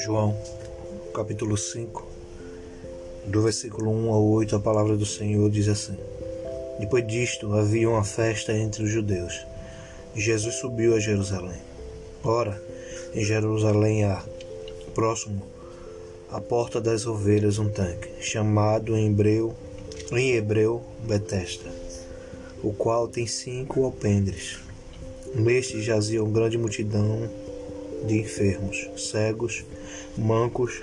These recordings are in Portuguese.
João, capítulo 5, do versículo 1 ao 8, a palavra do Senhor diz assim: Depois disto havia uma festa entre os judeus. E Jesus subiu a Jerusalém. Ora, em Jerusalém há, próximo à porta das ovelhas, um tanque, chamado em hebreu, em hebreu Betesda, o qual tem cinco alpendres. Neste jazia uma grande multidão de enfermos, cegos, mancos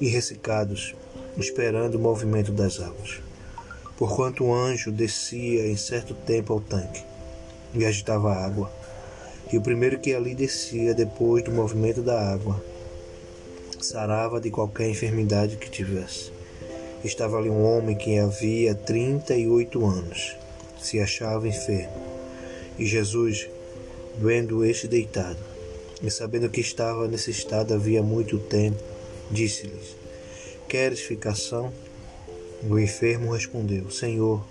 e ressecados, esperando o movimento das águas. Porquanto o anjo descia em certo tempo ao tanque e agitava a água, e o primeiro que ali descia depois do movimento da água sarava de qualquer enfermidade que tivesse. Estava ali um homem que havia trinta e oito anos, se achava enfermo. E Jesus, vendo este deitado, e sabendo que estava nesse estado havia muito tempo, disse-lhes: Queres ficar são? O enfermo respondeu: Senhor,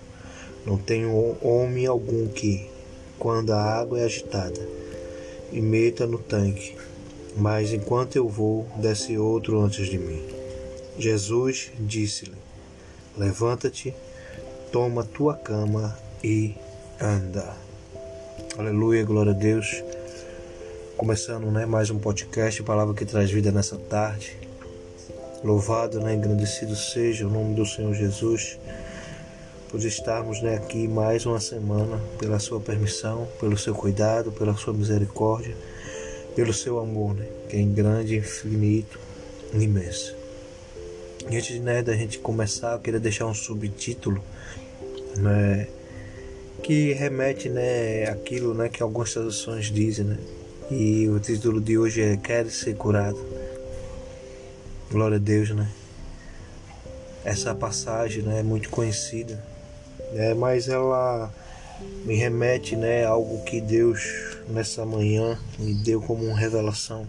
não tenho homem algum que, quando a água é agitada, me meta no tanque, mas enquanto eu vou, desce outro antes de mim. Jesus disse-lhe: Levanta-te, toma tua cama e anda. Aleluia, glória a Deus. Começando né, mais um podcast, palavra que traz vida nessa tarde. Louvado, né, engrandecido seja o nome do Senhor Jesus, por estarmos né, aqui mais uma semana, pela sua permissão, pelo seu cuidado, pela sua misericórdia, pelo seu amor, né, que é grande, infinito, imenso. Antes né, da gente começar, eu queria deixar um subtítulo, né, que remete né, aquilo né, que algumas traduções dizem, né, e o título de hoje é Quer ser curado. Glória a Deus, né? Essa passagem né, é muito conhecida, né, mas ela me remete né, algo que Deus nessa manhã me deu como uma revelação,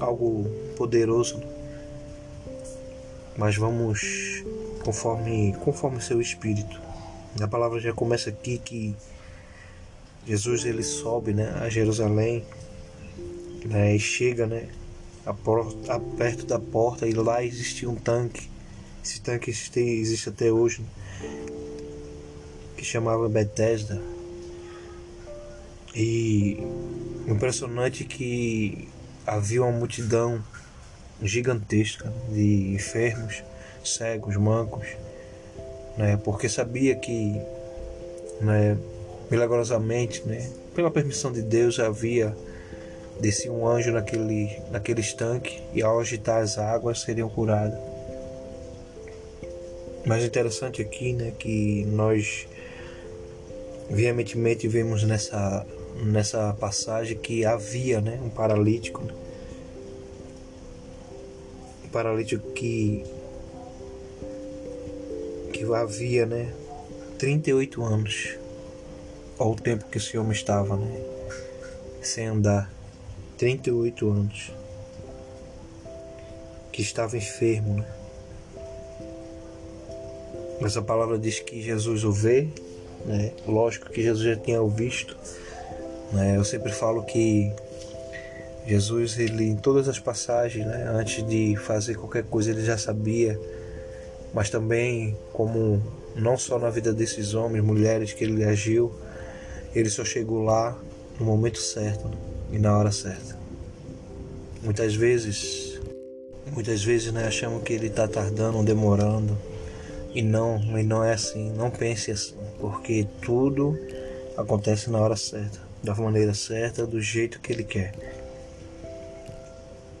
algo poderoso. Mas vamos conforme conforme seu espírito. A palavra já começa aqui que Jesus ele sobe né, a Jerusalém né, e chega né, a porta, a perto da porta e lá existia um tanque. Esse tanque existe, existe até hoje, né, que chamava Bethesda. E impressionante que havia uma multidão gigantesca de enfermos, cegos, mancos, né, porque sabia que né, milagrosamente, né? Pela permissão de Deus havia descia um anjo naquele naquele estanque e ao agitar as águas seriam curadas. Mas interessante aqui, né, que nós veementemente vemos nessa nessa passagem que havia, né, um paralítico, né? um paralítico que que havia, né, 38 anos ao tempo que esse homem estava, né? Sem andar. 38 anos. Que estava enfermo, né? Mas a palavra diz que Jesus o vê, né? Lógico que Jesus já tinha o visto. Né? Eu sempre falo que Jesus, ele em todas as passagens, né? Antes de fazer qualquer coisa, ele já sabia. Mas também como não só na vida desses homens, mulheres que ele agiu, ele só chegou lá no momento certo e na hora certa. Muitas vezes, muitas vezes né, achamos que ele está tardando, demorando, e não, e não é assim. Não pense assim, porque tudo acontece na hora certa, da maneira certa, do jeito que ele quer.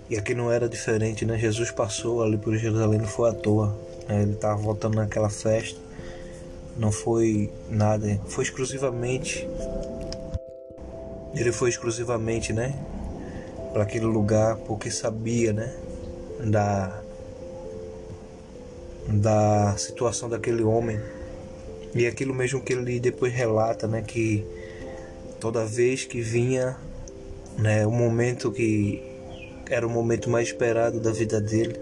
E aqui não era diferente, né? Jesus passou ali por Jerusalém, não foi à toa. Né? Ele estava voltando naquela festa. Não foi nada, foi exclusivamente. Ele foi exclusivamente, né, para aquele lugar porque sabia, né, da da situação daquele homem. E aquilo mesmo que ele depois relata, né, que toda vez que vinha, né, o momento que era o momento mais esperado da vida dele,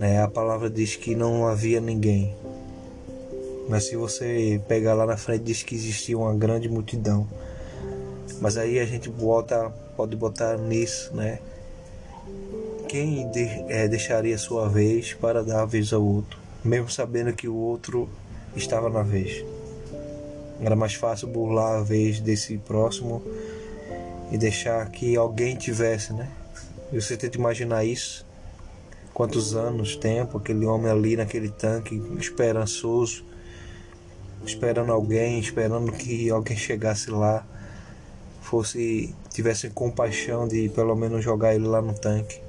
né, a palavra diz que não havia ninguém Mas se você pegar lá na frente diz que existia uma grande multidão. Mas aí a gente bota, pode botar nisso, né? Quem de, é, deixaria sua vez para dar a vez ao outro, mesmo sabendo que o outro estava na vez? Era mais fácil burlar a vez desse próximo e deixar que alguém tivesse, né? E você tenta imaginar isso. Quantos anos, tempo, aquele homem ali naquele tanque, esperançoso, esperando alguém, esperando que alguém chegasse lá, fosse tivesse compaixão de pelo menos jogar ele lá no tanque.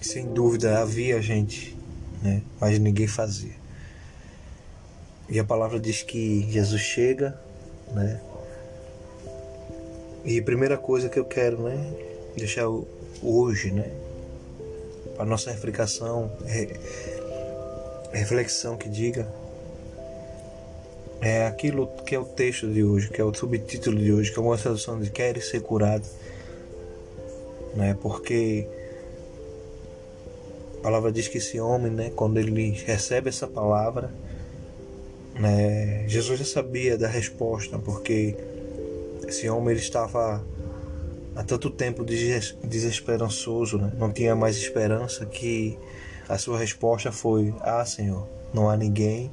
Sem dúvida havia gente, né? mas ninguém fazia. E a palavra diz que Jesus chega, né? E a primeira coisa que eu quero, né, deixar hoje, né, para nossa reflexão, reflexão que diga é aquilo que é o texto de hoje, que é o subtítulo de hoje, que é uma tradução de quer ser curado, né? Porque a palavra diz que esse homem, né, quando ele recebe essa palavra, né, Jesus já sabia da resposta, porque esse homem ele estava há tanto tempo desesperançoso, né? não tinha mais esperança, que a sua resposta foi: Ah, Senhor, não há ninguém,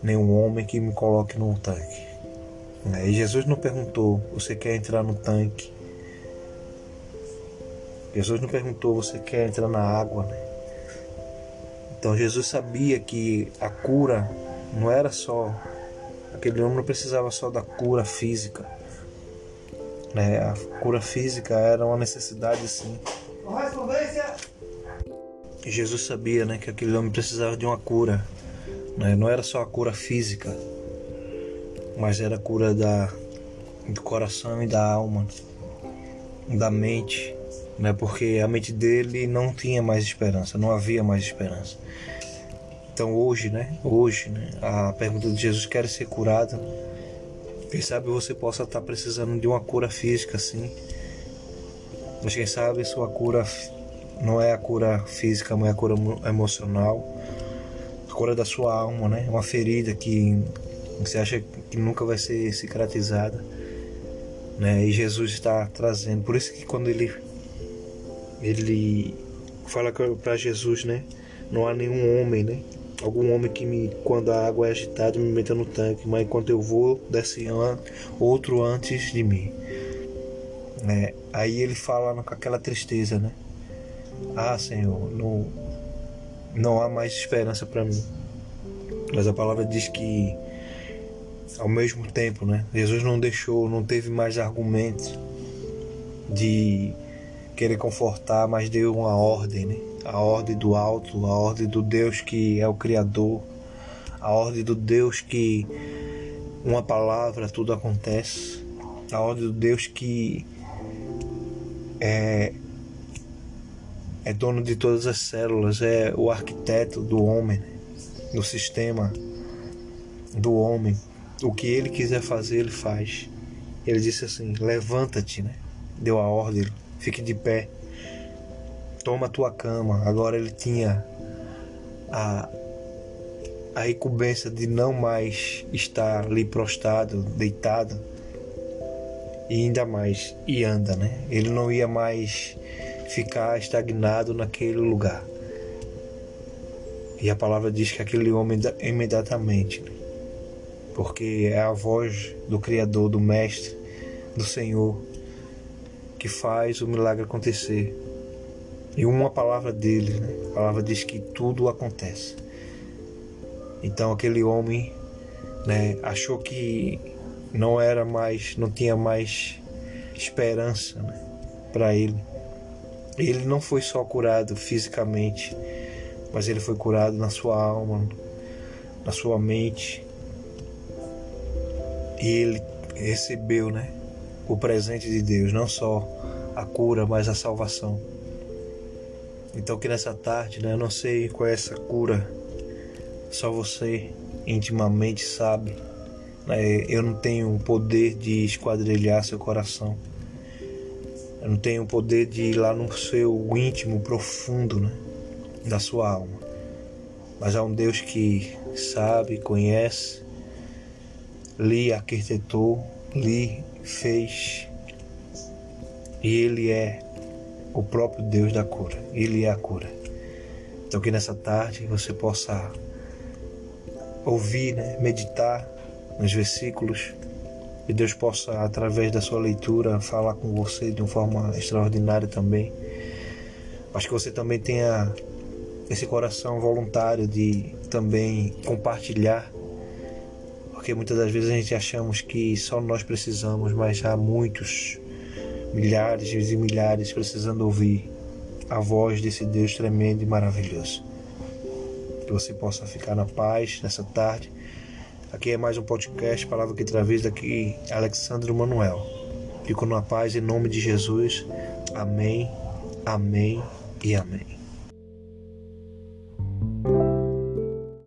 nenhum homem que me coloque num tanque. Né? E Jesus não perguntou: Você quer entrar no tanque? Jesus não perguntou: Você quer entrar na água? Né? Então Jesus sabia que a cura não era só. Aquele homem não precisava só da cura física né? A cura física era uma necessidade sim. E Jesus sabia né, que aquele homem precisava de uma cura. Né? Não era só a cura física, mas era a cura da, do coração e da alma, da mente. Né? Porque a mente dele não tinha mais esperança, não havia mais esperança. Então hoje, né? Hoje, né? A pergunta de Jesus quer ser curado quem sabe você possa estar precisando de uma cura física, sim. Mas quem sabe sua cura não é a cura física, mas é a cura emocional. A cura da sua alma, né? Uma ferida que você acha que nunca vai ser cicatrizada. Né? E Jesus está trazendo. Por isso que quando ele ele fala para Jesus, né? Não há nenhum homem, né? Algum homem que me, quando a água é agitada, me meta no tanque, mas enquanto eu vou, desce outro antes de mim. É, aí ele fala com aquela tristeza, né? Ah, Senhor, não, não há mais esperança para mim. Mas a palavra diz que, ao mesmo tempo, né? Jesus não deixou, não teve mais argumentos de querer confortar, mas deu uma ordem, né? a ordem do alto, a ordem do Deus que é o Criador, a ordem do Deus que uma palavra tudo acontece, a ordem do Deus que é, é dono de todas as células, é o arquiteto do homem, do sistema do homem. O que ele quiser fazer, ele faz. Ele disse assim: levanta-te, né? Deu a ordem, fique de pé toma tua cama. Agora ele tinha a, a incumbência de não mais estar ali prostrado, deitado. E ainda mais, e anda, né? Ele não ia mais ficar estagnado naquele lugar. E a palavra diz que aquele homem imediatamente, né? porque é a voz do Criador, do Mestre, do Senhor, que faz o milagre acontecer. E uma palavra dele, né? a palavra diz que tudo acontece. Então aquele homem né, achou que não era mais, não tinha mais esperança né, para ele. Ele não foi só curado fisicamente, mas ele foi curado na sua alma, na sua mente. E ele recebeu, né, o presente de Deus, não só a cura, mas a salvação. Então que nessa tarde, né, eu não sei qual é essa cura, só você intimamente sabe. Né? Eu não tenho o poder de esquadrilhar seu coração. Eu não tenho o poder de ir lá no seu íntimo profundo né, da sua alma. mas há um Deus que sabe, conhece, lhe arquitetou, lhe fez, e Ele é o próprio Deus da cura, Ele é a cura. Então que nessa tarde você possa ouvir, né, meditar nos versículos e Deus possa, através da sua leitura, falar com você de uma forma extraordinária também. Mas que você também tenha esse coração voluntário de também compartilhar, porque muitas das vezes a gente achamos que só nós precisamos, mas há muitos, milhares e milhares precisando ouvir a voz desse Deus tremendo e maravilhoso. Que você possa ficar na paz nessa tarde Aqui é mais um podcast, Palavra que Travês, daqui Alexandre Manuel. Fico na paz em nome de Jesus. Amém, amém e amém.